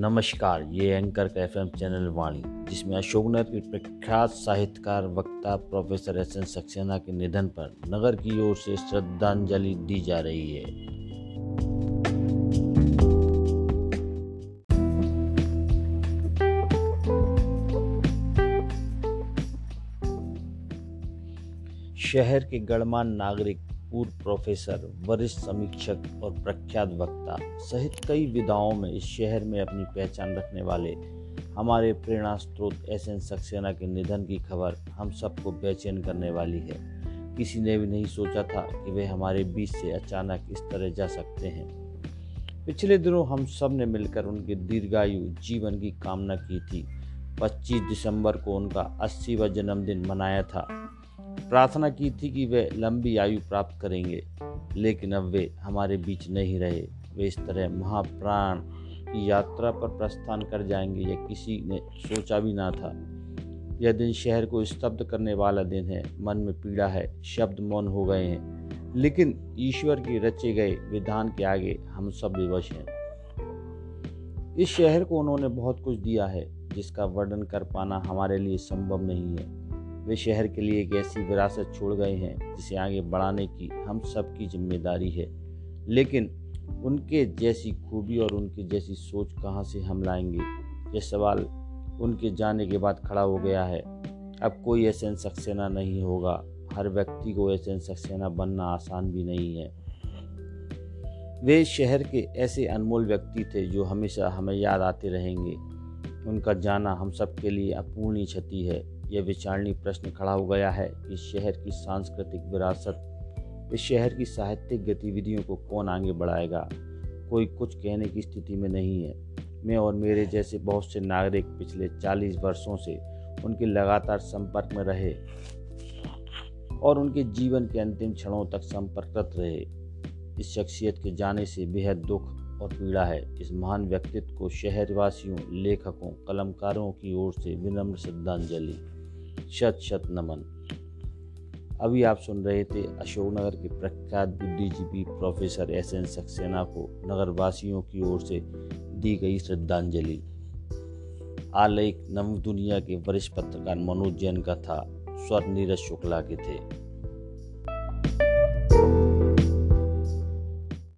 नमस्कार, ये एंकर का एफ़ चैनल वाणी, जिसमें अशोकनगर के प्रख्यात साहित्यकार, वक्ता, प्रोफेसर एस एन सक्सेना के निधन पर नगर की ओर से श्रद्धांजलि दी जा रही है। शहर के गणमान्य नागरिक पूर्व प्रोफेसर, वरिष्ठ समीक्षक और प्रख्यात वक्ता सहित कई विधाओं में इस शहर में अपनी पहचान रखने वाले हमारे प्रेरणा स्रोत एस एन सक्सेना के निधन की खबर हम सबको बेचैन करने वाली है। किसी ने भी नहीं सोचा था कि वे हमारे बीच से अचानक इस तरह जा सकते हैं। पिछले दिनों हम सबने मिलकर उनके दीर्घायु जीवन की कामना की थी। 25 दिसंबर को उनका 80वां जन्मदिन मनाया था। प्रार्थना की थी कि वे लंबी आयु प्राप्त करेंगे, लेकिन अब वे हमारे बीच नहीं रहे। वे इस तरह महाप्राण की यात्रा पर प्रस्थान कर जाएँगे, यह किसी ने सोचा भी ना था। यह दिन शहर को स्तब्ध करने वाला दिन है। मन में पीड़ा है, शब्द मौन हो गए हैं। लेकिन ईश्वर के रचे गए विधान के आगे हम सब विवश हैं। इस शहर को उन्होंने बहुत कुछ दिया है, जिसका वर्णन कर पाना हमारे लिए संभव नहीं है। वे शहर के लिए एक ऐसी विरासत छोड़ गए हैं, जिसे आगे बढ़ाने की हम सबकी ज़िम्मेदारी है। लेकिन उनके जैसी खूबी और उनकी जैसी सोच कहाँ से हम लाएँगे? ये सवाल उनके जाने के बाद खड़ा हो गया है। अब कोई एसएन सक्सेना नहीं होगा। हर व्यक्ति को एसएन सक्सेना बनना आसान भी नहीं है। वे शहर के ऐसे अनमोल व्यक्ति थे जो हमेशा हमें याद आते रहेंगे। उनका जाना हम सब के लिए अपूर्णीय क्षति है। यह विचारणीय प्रश्न खड़ा हो गया है कि शहर की सांस्कृतिक विरासत, इस शहर की साहित्यिक गतिविधियों को कौन आगे बढ़ाएगा? कोई कुछ कहने की स्थिति में नहीं है। मैं और मेरे जैसे बहुत से नागरिक पिछले 40 वर्षों से उनके लगातार संपर्क में रहे और उनके जीवन के अंतिम क्षणों तक संपर्करत रहे। इस शख्सियत के जाने से बेहद दुख और पीड़ा है। इस महान व्यक्तित्व को शहरवासियों, लेखकों, कलमकारों की ओर से विनम्र श्रद्धांजलि। शत शत नमन। अभी आप सुन रहे थे अशोकनगर के प्रख्यात बुद्धिजीवी प्रोफेसर एस एन सक्सेना को नगरवासियों की ओर से दी गई श्रद्धांजलि। आलेख नव दुनिया के वरिष्ठ पत्रकार मनोज जैन का था। स्वर नीरज शुक्ला के थे।